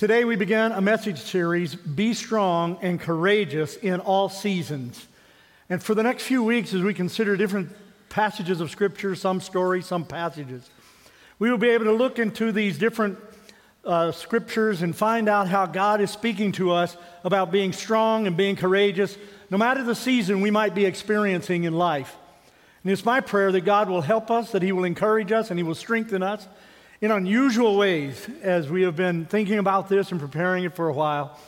Today we begin a message series, Be Strong and Courageous in All Seasons. And for the next few weeks, as we consider different passages of Scripture, some stories, some passages, we will be able to look into these different uh, Scriptures and find out how God is speaking to us about being strong and being courageous, no matter the season we might be experiencing in life. And it's my prayer that God will help us, that He will encourage us, and He will strengthen us in unusual ways as we have been thinking about this and preparing it for a while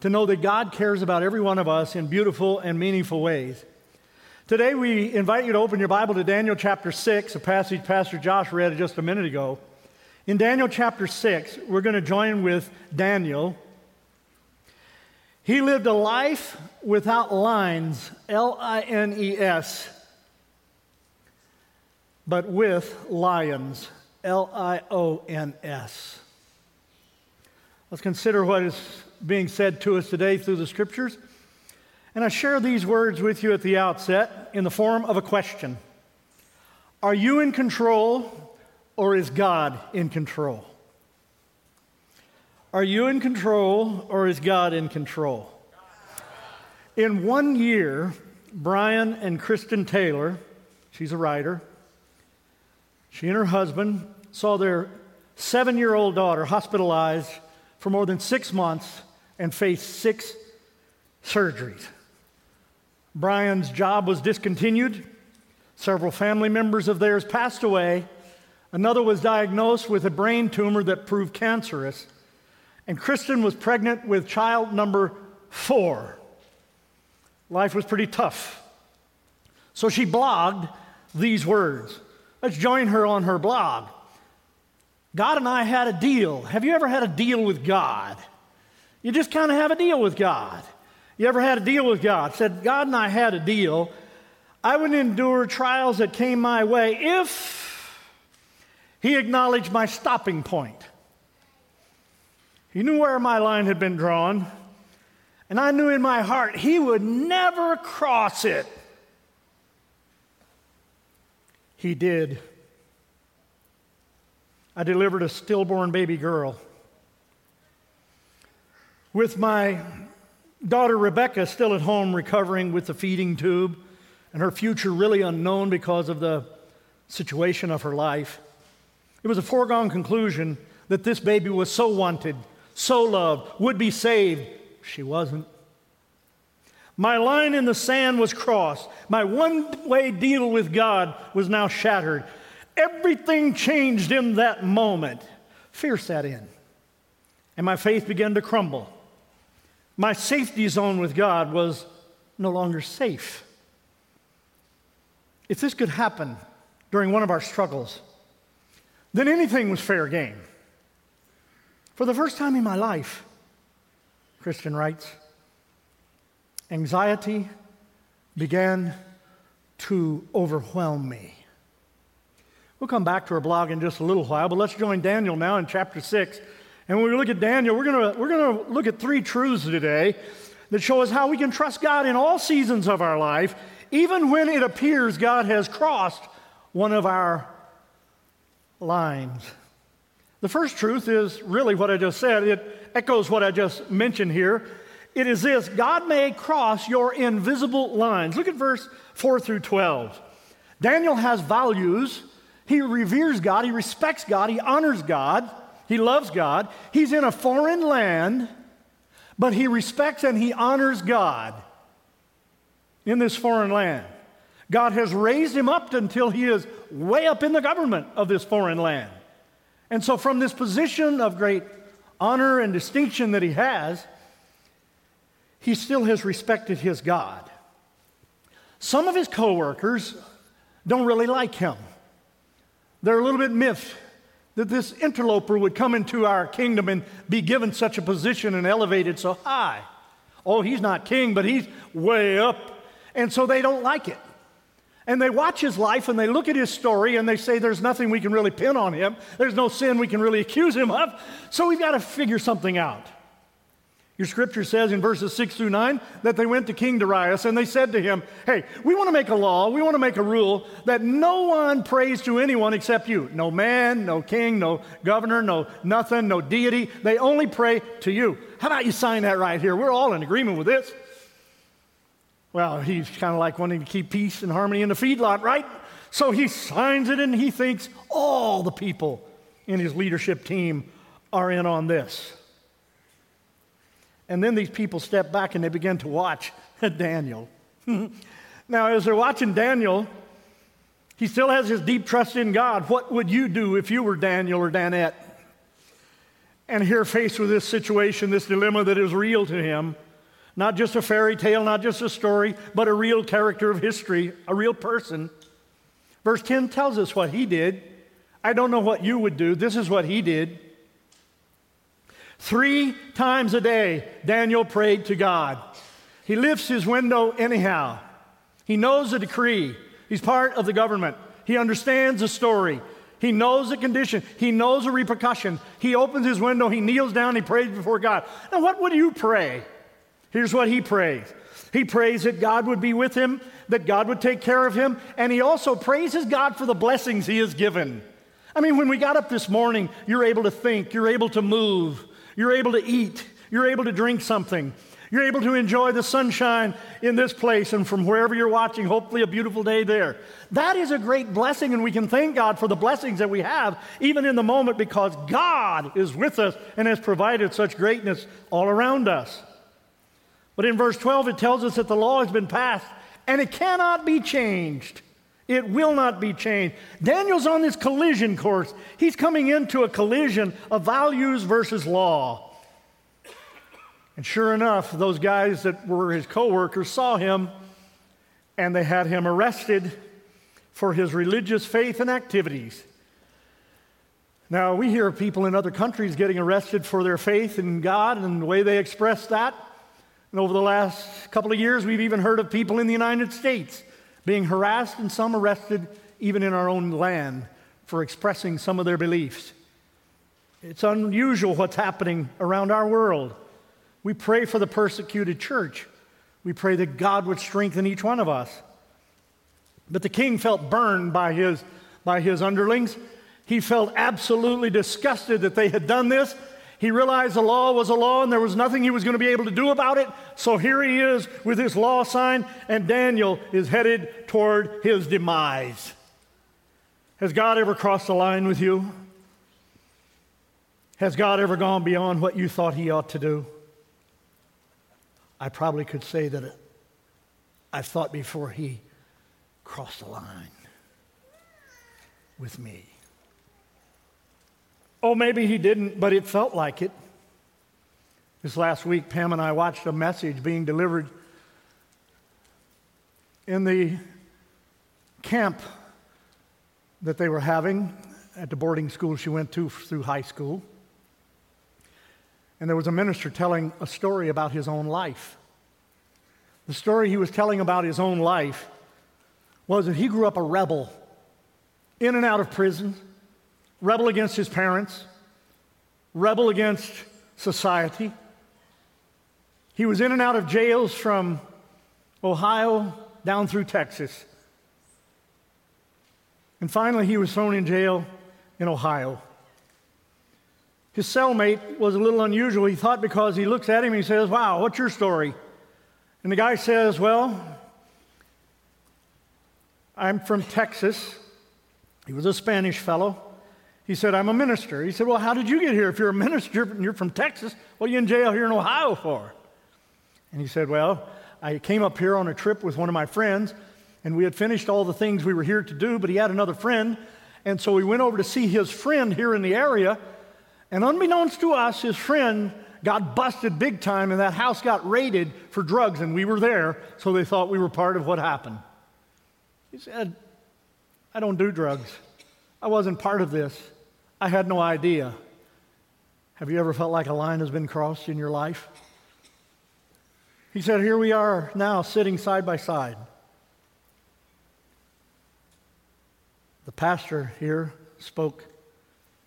to know that God cares about every one of us in beautiful and meaningful ways. Today, we invite you to open your Bible to Daniel chapter 6, a passage Pastor Josh read just a minute ago. In Daniel chapter 6, we're going to join with Daniel. He lived a life without lines, L I N E S, but with lions, L I O N S. Let's consider what is being said to us today through the scriptures. And I share these words with you at the outset in the form of a question Are you in control or is God in control? Are you in control or is God in control? In one year, Brian and Kristen Taylor, she's a writer, she and her husband saw their seven year old daughter hospitalized for more than six months and faced six surgeries. Brian's job was discontinued. Several family members of theirs passed away. Another was diagnosed with a brain tumor that proved cancerous. And Kristen was pregnant with child number four. Life was pretty tough. So she blogged these words Let's join her on her blog. God and I had a deal. Have you ever had a deal with God? You just kind of have a deal with God. You ever had a deal with God? Said, God and I had a deal. I would endure trials that came my way if He acknowledged my stopping point. He knew where my line had been drawn, and I knew in my heart He would never cross it. He did. I delivered a stillborn baby girl. With my daughter Rebecca still at home recovering with the feeding tube and her future really unknown because of the situation of her life, it was a foregone conclusion that this baby was so wanted, so loved, would be saved. She wasn't. My line in the sand was crossed. My one way deal with God was now shattered. Everything changed in that moment. Fear set in, and my faith began to crumble. My safety zone with God was no longer safe. If this could happen during one of our struggles, then anything was fair game. For the first time in my life, Kristen writes, anxiety began to overwhelm me. We'll come back to our blog in just a little while, but let's join Daniel now in chapter 6. And when we look at Daniel, we're going we're going to look at three truths today that show us how we can trust God in all seasons of our life, even when it appears God has crossed one of our lines. The first truth is really what I just said. It echoes what I just mentioned here. It is this God may cross your invisible lines. Look at verse 4 through 12. Daniel has values. He reveres God, he respects God, he honors God, he loves God. He's in a foreign land, but he respects and he honors God in this foreign land. God has raised him up until he is way up in the government of this foreign land. And so, from this position of great honor and distinction that he has, he still has respected his God. Some of his coworkers don't really like him. They're a little bit miffed that this interloper would come into our kingdom and be given such a position and elevated so high. Oh, he's not king, but he's way up. And so they don't like it. And they watch his life and they look at his story and they say there's nothing we can really pin on him. There's no sin we can really accuse him of. So we've got to figure something out. Your scripture says in verses 6 through 9 that they went to King Darius and they said to him, Hey, we want to make a law, we want to make a rule that no one prays to anyone except you. No man, no king, no governor, no nothing, no deity. They only pray to you. How about you sign that right here? We're all in agreement with this. Well, he's kind of like wanting to keep peace and harmony in the feedlot, right? So he signs it and he thinks all the people in his leadership team are in on this. And then these people step back and they begin to watch Daniel. now, as they're watching Daniel, he still has his deep trust in God. What would you do if you were Daniel or Danette? And here, faced with this situation, this dilemma that is real to him, not just a fairy tale, not just a story, but a real character of history, a real person. Verse 10 tells us what he did. I don't know what you would do. This is what he did. Three times a day, Daniel prayed to God. He lifts his window anyhow. He knows the decree. He's part of the government. He understands the story. He knows the condition. He knows the repercussion. He opens his window. He kneels down. He prays before God. Now, what would you pray? Here's what he prays He prays that God would be with him, that God would take care of him, and he also praises God for the blessings he has given. I mean, when we got up this morning, you're able to think, you're able to move. You're able to eat. You're able to drink something. You're able to enjoy the sunshine in this place and from wherever you're watching, hopefully a beautiful day there. That is a great blessing, and we can thank God for the blessings that we have, even in the moment, because God is with us and has provided such greatness all around us. But in verse 12, it tells us that the law has been passed and it cannot be changed. It will not be changed. Daniel's on this collision course. He's coming into a collision of values versus law. And sure enough, those guys that were his coworkers saw him and they had him arrested for his religious faith and activities. Now, we hear people in other countries getting arrested for their faith in God and the way they express that. And over the last couple of years, we've even heard of people in the United States being harassed and some arrested even in our own land for expressing some of their beliefs. It's unusual what's happening around our world. We pray for the persecuted church. We pray that God would strengthen each one of us. But the king felt burned by his, by his underlings. He felt absolutely disgusted that they had done this, he realized the law was a law and there was nothing he was going to be able to do about it. So here he is with his law sign, and Daniel is headed toward his demise. Has God ever crossed the line with you? Has God ever gone beyond what you thought he ought to do? I probably could say that I thought before he crossed the line with me. Oh, maybe he didn't, but it felt like it. This last week, Pam and I watched a message being delivered in the camp that they were having at the boarding school she went to through high school. And there was a minister telling a story about his own life. The story he was telling about his own life was that he grew up a rebel, in and out of prison rebel against his parents, rebel against society. He was in and out of jails from Ohio down through Texas. And finally, he was thrown in jail in Ohio. His cellmate was a little unusual. He thought because he looks at him, and he says, Wow, what's your story? And the guy says, Well, I'm from Texas. He was a Spanish fellow. He said, I'm a minister. He said, Well, how did you get here? If you're a minister and you're from Texas, what are you in jail here in Ohio for? And he said, Well, I came up here on a trip with one of my friends, and we had finished all the things we were here to do, but he had another friend. And so we went over to see his friend here in the area. And unbeknownst to us, his friend got busted big time, and that house got raided for drugs, and we were there, so they thought we were part of what happened. He said, I don't do drugs. I wasn't part of this. I had no idea. Have you ever felt like a line has been crossed in your life? He said, Here we are now sitting side by side. The pastor here spoke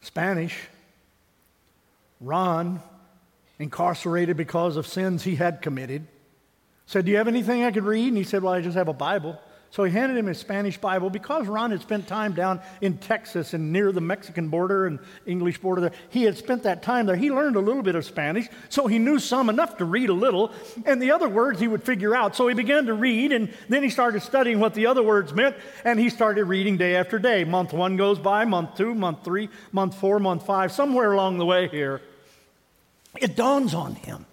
Spanish. Ron incarcerated because of sins he had committed. Said, Do you have anything I could read? And he said, Well, I just have a Bible. So he handed him his Spanish Bible because Ron had spent time down in Texas and near the Mexican border and English border there. He had spent that time there. He learned a little bit of Spanish, so he knew some enough to read a little, and the other words he would figure out. So he began to read, and then he started studying what the other words meant, and he started reading day after day. Month one goes by, month two, month three, month four, month five, somewhere along the way here. It dawns on him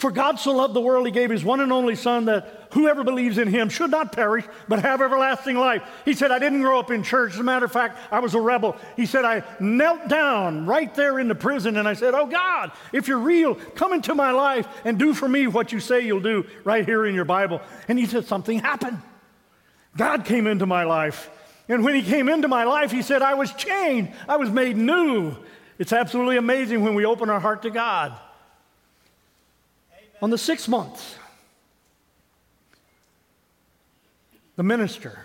for God so loved the world, he gave his one and only Son that whoever believes in him should not perish, but have everlasting life. He said, I didn't grow up in church. As a matter of fact, I was a rebel. He said, I knelt down right there in the prison and I said, Oh God, if you're real, come into my life and do for me what you say you'll do right here in your Bible. And he said, Something happened. God came into my life. And when he came into my life, he said, I was changed, I was made new. It's absolutely amazing when we open our heart to God. On the sixth month, the minister,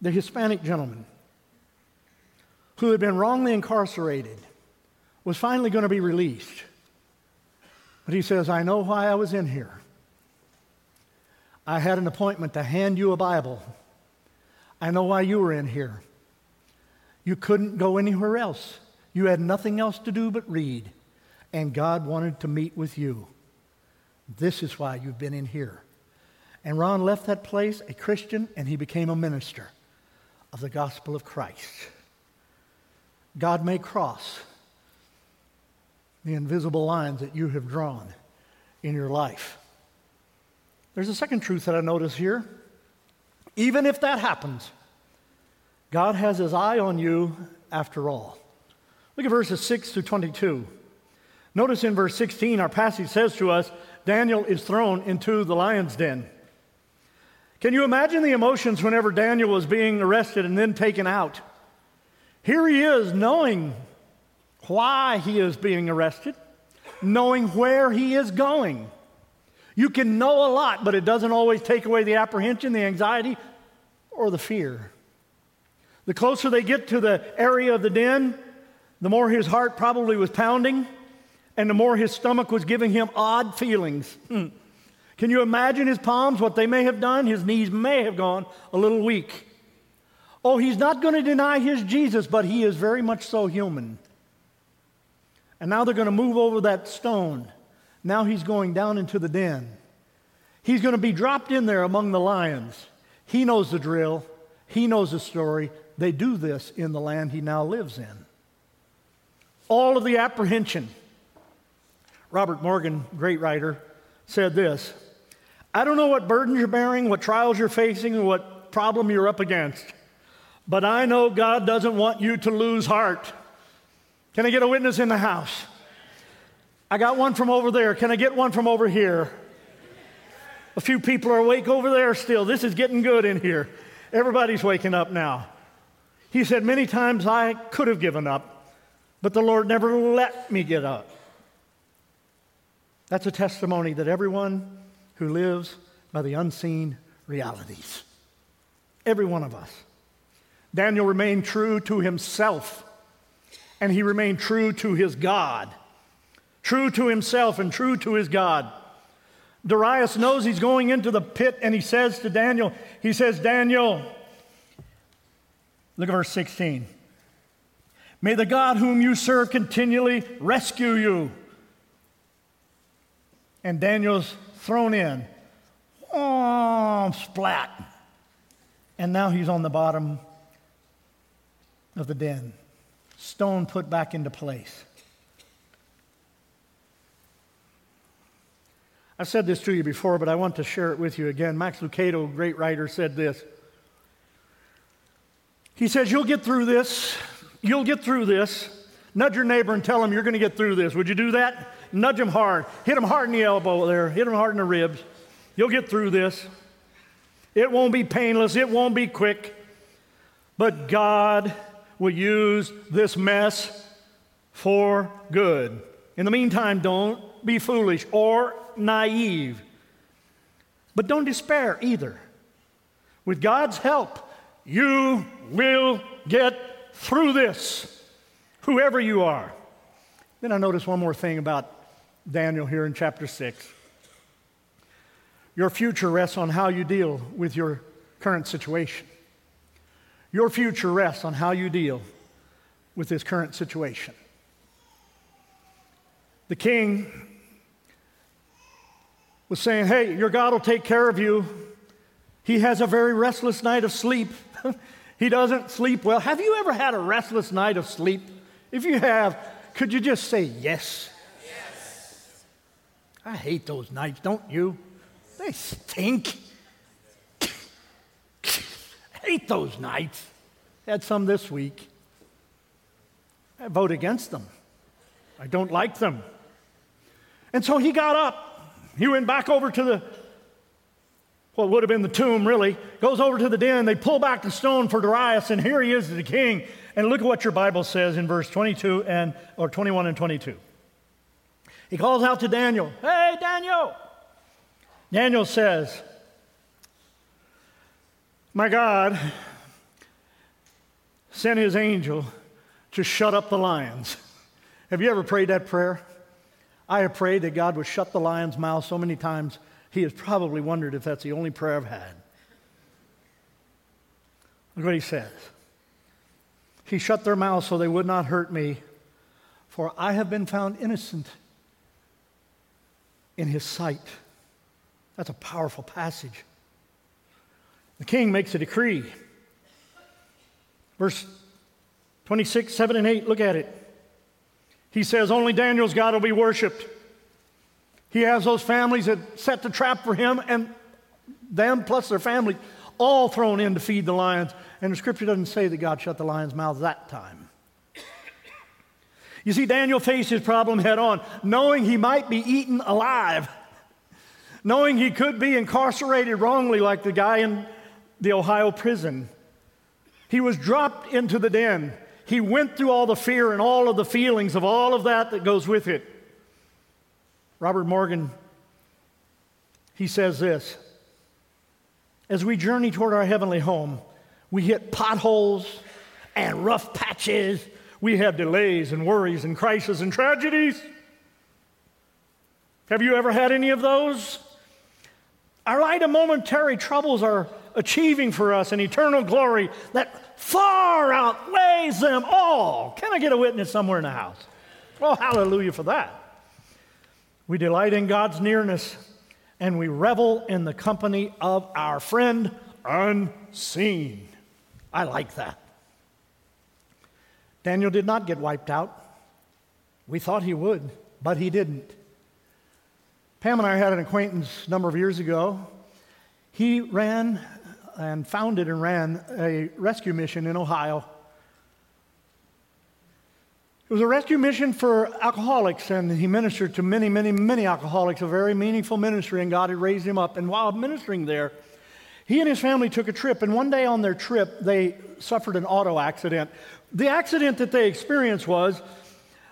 the Hispanic gentleman, who had been wrongly incarcerated, was finally going to be released. But he says, I know why I was in here. I had an appointment to hand you a Bible. I know why you were in here. You couldn't go anywhere else. You had nothing else to do but read. And God wanted to meet with you. This is why you've been in here. And Ron left that place a Christian and he became a minister of the gospel of Christ. God may cross the invisible lines that you have drawn in your life. There's a second truth that I notice here. Even if that happens, God has his eye on you after all. Look at verses 6 through 22. Notice in verse 16, our passage says to us, Daniel is thrown into the lion's den. Can you imagine the emotions whenever Daniel was being arrested and then taken out? Here he is knowing why he is being arrested, knowing where he is going. You can know a lot, but it doesn't always take away the apprehension, the anxiety, or the fear. The closer they get to the area of the den, the more his heart probably was pounding and the more his stomach was giving him odd feelings. Hmm. Can you imagine his palms, what they may have done? His knees may have gone a little weak. Oh, he's not going to deny his Jesus, but he is very much so human. And now they're going to move over that stone. Now he's going down into the den. He's going to be dropped in there among the lions. He knows the drill, he knows the story. They do this in the land he now lives in. All of the apprehension, Robert Morgan, great writer, said this I don't know what burdens you're bearing, what trials you're facing, or what problem you're up against, but I know God doesn't want you to lose heart. Can I get a witness in the house? I got one from over there. Can I get one from over here? A few people are awake over there still. This is getting good in here. Everybody's waking up now. He said, Many times I could have given up, but the Lord never let me get up. That's a testimony that everyone who lives by the unseen realities, every one of us. Daniel remained true to himself, and he remained true to his God. True to himself and true to his God. Darius knows he's going into the pit, and he says to Daniel, he says, Daniel, look at verse 16. May the God whom you serve continually rescue you and Daniel's thrown in. Oh, splat. And now he's on the bottom of the den. Stone put back into place. I've said this to you before, but I want to share it with you again. Max Lucado, great writer, said this. He says, You'll get through this. You'll get through this. Nudge your neighbor and tell him you're going to get through this. Would you do that? Nudge him hard. Hit him hard in the elbow there. Hit him hard in the ribs. You'll get through this. It won't be painless. It won't be quick. But God will use this mess for good. In the meantime, don't be foolish or naive. But don't despair either. With God's help, you will get through this, whoever you are. Then I noticed one more thing about Daniel here in chapter 6. Your future rests on how you deal with your current situation. Your future rests on how you deal with this current situation. The king was saying, Hey, your God will take care of you. He has a very restless night of sleep. he doesn't sleep well. Have you ever had a restless night of sleep? If you have, could you just say yes? I hate those nights, don't you? They stink. hate those nights. Had some this week. I vote against them. I don't like them. And so he got up. He went back over to the, what would have been the tomb, really, goes over to the den. They pull back the stone for Darius, and here he is, the king. And look at what your Bible says in verse 22 and, or 21 and 22. He calls out to Daniel, Hey, Daniel! Daniel says, My God sent his angel to shut up the lions. Have you ever prayed that prayer? I have prayed that God would shut the lion's mouth so many times, he has probably wondered if that's the only prayer I've had. Look what he says. He shut their mouths so they would not hurt me, for I have been found innocent in his sight. That's a powerful passage. The king makes a decree. Verse 26, 7 and 8, look at it. He says, Only Daniel's God will be worshiped. He has those families that set the trap for him, and them plus their family all thrown in to feed the lions. And the scripture doesn't say that God shut the lion's mouth that time. You see, Daniel faced his problem head on, knowing he might be eaten alive, knowing he could be incarcerated wrongly, like the guy in the Ohio prison. He was dropped into the den. He went through all the fear and all of the feelings of all of that that goes with it. Robert Morgan, he says this As we journey toward our heavenly home, we hit potholes and rough patches. We have delays and worries and crises and tragedies. Have you ever had any of those? Our light and momentary troubles are achieving for us an eternal glory that far outweighs them all. Can I get a witness somewhere in the house? Oh, hallelujah for that. We delight in God's nearness and we revel in the company of our friend unseen. I like that. Daniel did not get wiped out. We thought he would, but he didn't. Pam and I had an acquaintance a number of years ago. He ran and founded and ran a rescue mission in Ohio. It was a rescue mission for alcoholics, and he ministered to many, many, many alcoholics, a very meaningful ministry, and God had raised him up. And while ministering there, he and his family took a trip, and one day on their trip, they suffered an auto accident. The accident that they experienced was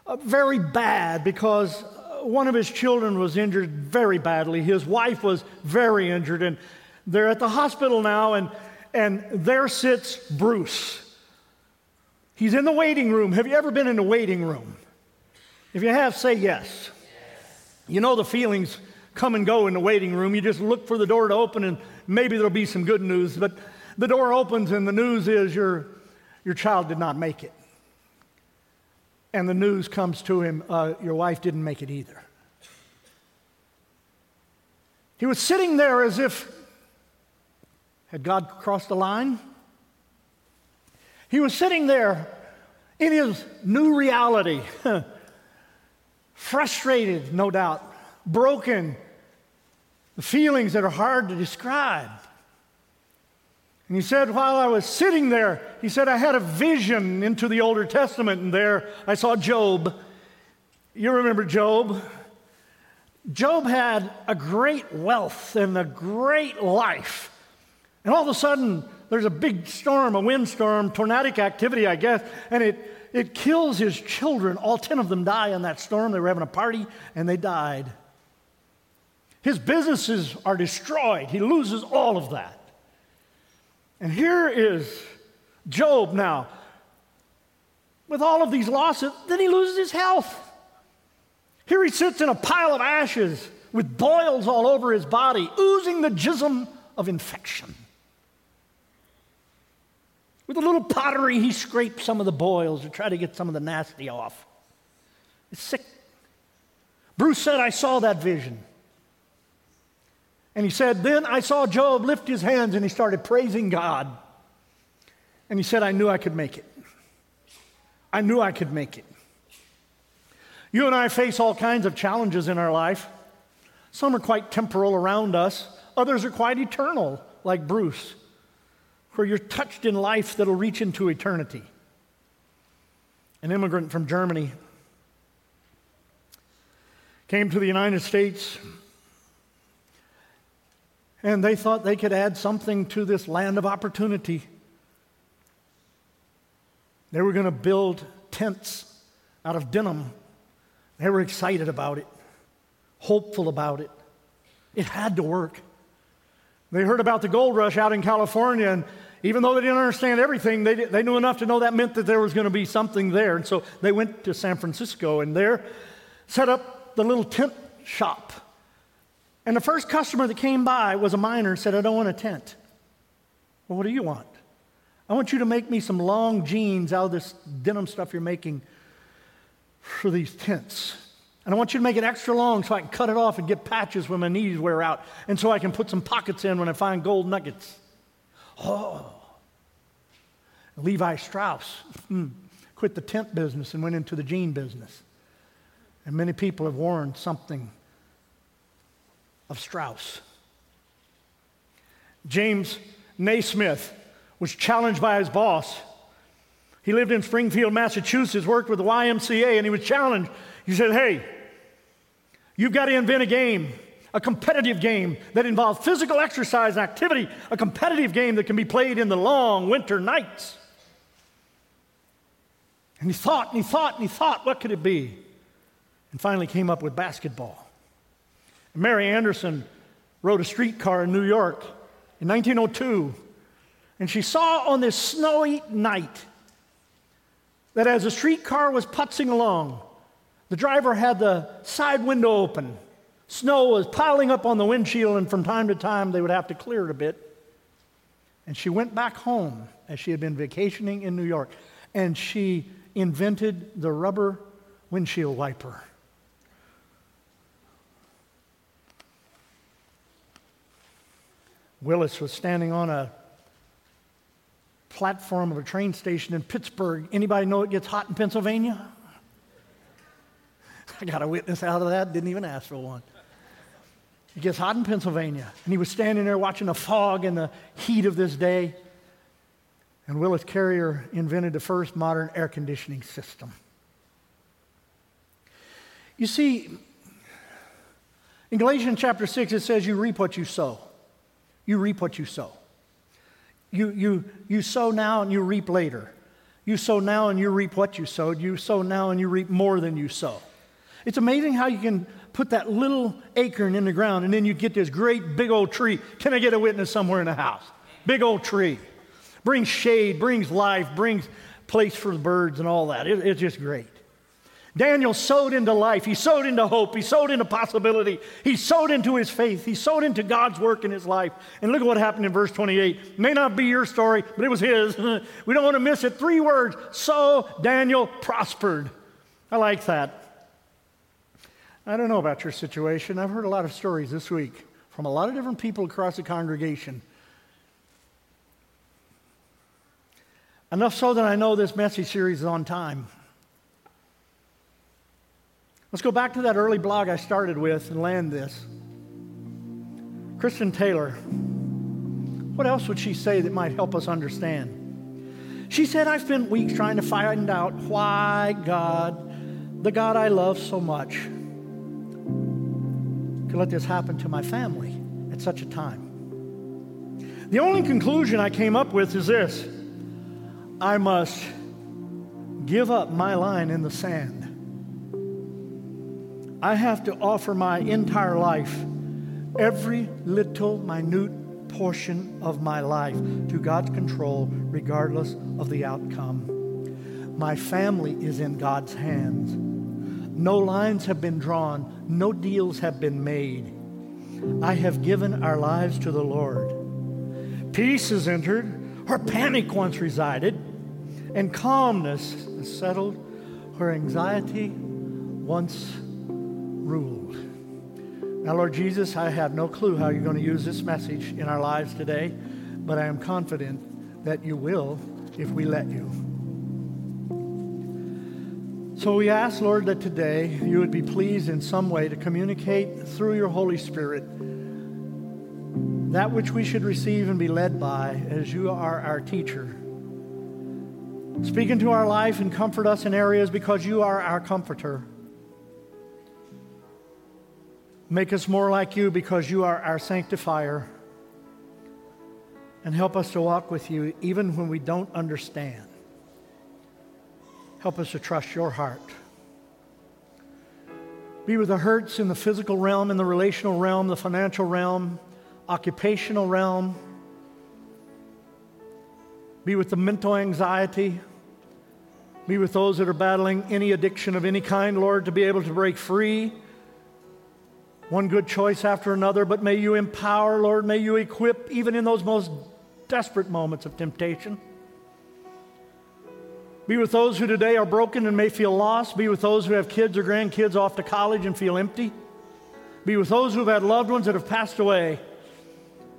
uh, very bad because uh, one of his children was injured very badly. His wife was very injured, and they're at the hospital now, and, and there sits Bruce. He's in the waiting room. Have you ever been in the waiting room? If you have, say yes. You know the feelings come and go in the waiting room. You just look for the door to open, and maybe there'll be some good news. But the door opens, and the news is your, your child did not make it. And the news comes to him uh, your wife didn't make it either. He was sitting there as if had God crossed the line? He was sitting there in his new reality, frustrated, no doubt, broken, the feelings that are hard to describe. And he said, while I was sitting there, he said, I had a vision into the Older Testament, and there I saw Job. You remember Job? Job had a great wealth and a great life. And all of a sudden, there's a big storm, a windstorm, tornadic activity, I guess, and it, it kills his children. All 10 of them die in that storm. They were having a party and they died. His businesses are destroyed. He loses all of that. And here is Job now with all of these losses. Then he loses his health. Here he sits in a pile of ashes with boils all over his body, oozing the jism of infection. With a little pottery, he scrapes some of the boils to try to get some of the nasty off. It's sick. Bruce said, I saw that vision. And he said, Then I saw Job lift his hands and he started praising God. And he said, I knew I could make it. I knew I could make it. You and I face all kinds of challenges in our life. Some are quite temporal around us, others are quite eternal, like Bruce where you're touched in life that'll reach into eternity. An immigrant from Germany came to the United States and they thought they could add something to this land of opportunity. They were going to build tents out of denim. They were excited about it, hopeful about it. It had to work. They heard about the gold rush out in California, and even though they didn't understand everything, they, they knew enough to know that meant that there was going to be something there. And so they went to San Francisco and there set up the little tent shop. And the first customer that came by was a miner and said, I don't want a tent. Well, what do you want? I want you to make me some long jeans out of this denim stuff you're making for these tents. And I want you to make it extra long so I can cut it off and get patches when my knees wear out, and so I can put some pockets in when I find gold nuggets. Oh. Levi Strauss hmm, quit the tent business and went into the jean business. And many people have worn something of Strauss. James Naismith was challenged by his boss. He lived in Springfield, Massachusetts, worked with the YMCA, and he was challenged. He said, Hey, you've got to invent a game a competitive game that involves physical exercise and activity, a competitive game that can be played in the long winter nights. And he thought and he thought and he thought, what could it be? And finally came up with basketball. Mary Anderson rode a streetcar in New York in 1902, and she saw on this snowy night that as the streetcar was putzing along, the driver had the side window open Snow was piling up on the windshield, and from time to time they would have to clear it a bit. And she went back home as she had been vacationing in New York, and she invented the rubber windshield wiper. Willis was standing on a platform of a train station in Pittsburgh. Anybody know it gets hot in Pennsylvania? I got a witness out of that, didn't even ask for one. It gets hot in Pennsylvania. And he was standing there watching the fog and the heat of this day. And Willis Carrier invented the first modern air conditioning system. You see, in Galatians chapter 6, it says, You reap what you sow. You reap what you sow. You, you, you sow now and you reap later. You sow now and you reap what you sowed. You sow now and you reap more than you sow. It's amazing how you can put that little acorn in the ground, and then you get this great big old tree. Can I get a witness somewhere in the house? Big old tree. Brings shade, brings life, brings place for the birds and all that. It, it's just great. Daniel sowed into life. He sowed into hope. He sowed into possibility. He sowed into his faith. He sowed into God's work in his life. And look at what happened in verse 28. It may not be your story, but it was his. we don't want to miss it. Three words. So Daniel prospered. I like that. I don't know about your situation. I've heard a lot of stories this week from a lot of different people across the congregation. Enough so that I know this message series is on time. Let's go back to that early blog I started with and land this. Kristen Taylor. What else would she say that might help us understand? She said, I spent weeks trying to find out why God, the God I love so much, could let this happen to my family at such a time. The only conclusion I came up with is this I must give up my line in the sand. I have to offer my entire life, every little minute portion of my life, to God's control, regardless of the outcome. My family is in God's hands. No lines have been drawn, no deals have been made. I have given our lives to the Lord. Peace has entered, where panic once resided, and calmness has settled where anxiety once ruled. Now, Lord Jesus, I have no clue how you're going to use this message in our lives today, but I am confident that you will if we let you. So we ask, Lord, that today you would be pleased in some way to communicate through your Holy Spirit that which we should receive and be led by as you are our teacher. Speak into our life and comfort us in areas because you are our comforter. Make us more like you because you are our sanctifier. And help us to walk with you even when we don't understand. Help us to trust your heart. Be with the hurts in the physical realm, in the relational realm, the financial realm, occupational realm. Be with the mental anxiety. Be with those that are battling any addiction of any kind, Lord, to be able to break free. One good choice after another, but may you empower, Lord, may you equip even in those most desperate moments of temptation. Be with those who today are broken and may feel lost. Be with those who have kids or grandkids off to college and feel empty. Be with those who have had loved ones that have passed away.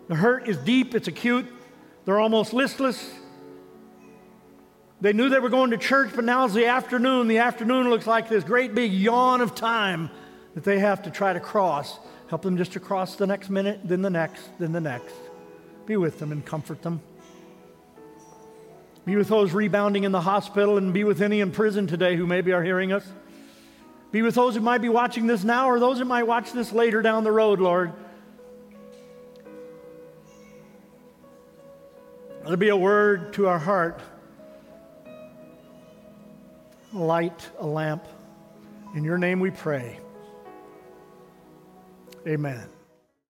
The hurt is deep, it's acute. They're almost listless. They knew they were going to church, but now it's the afternoon. The afternoon looks like this great big yawn of time that they have to try to cross. Help them just to cross the next minute, then the next, then the next. Be with them and comfort them. Be with those rebounding in the hospital and be with any in prison today who maybe are hearing us. Be with those who might be watching this now or those who might watch this later down the road, Lord. Let there be a word to our heart, light, a lamp. In your name we pray. Amen.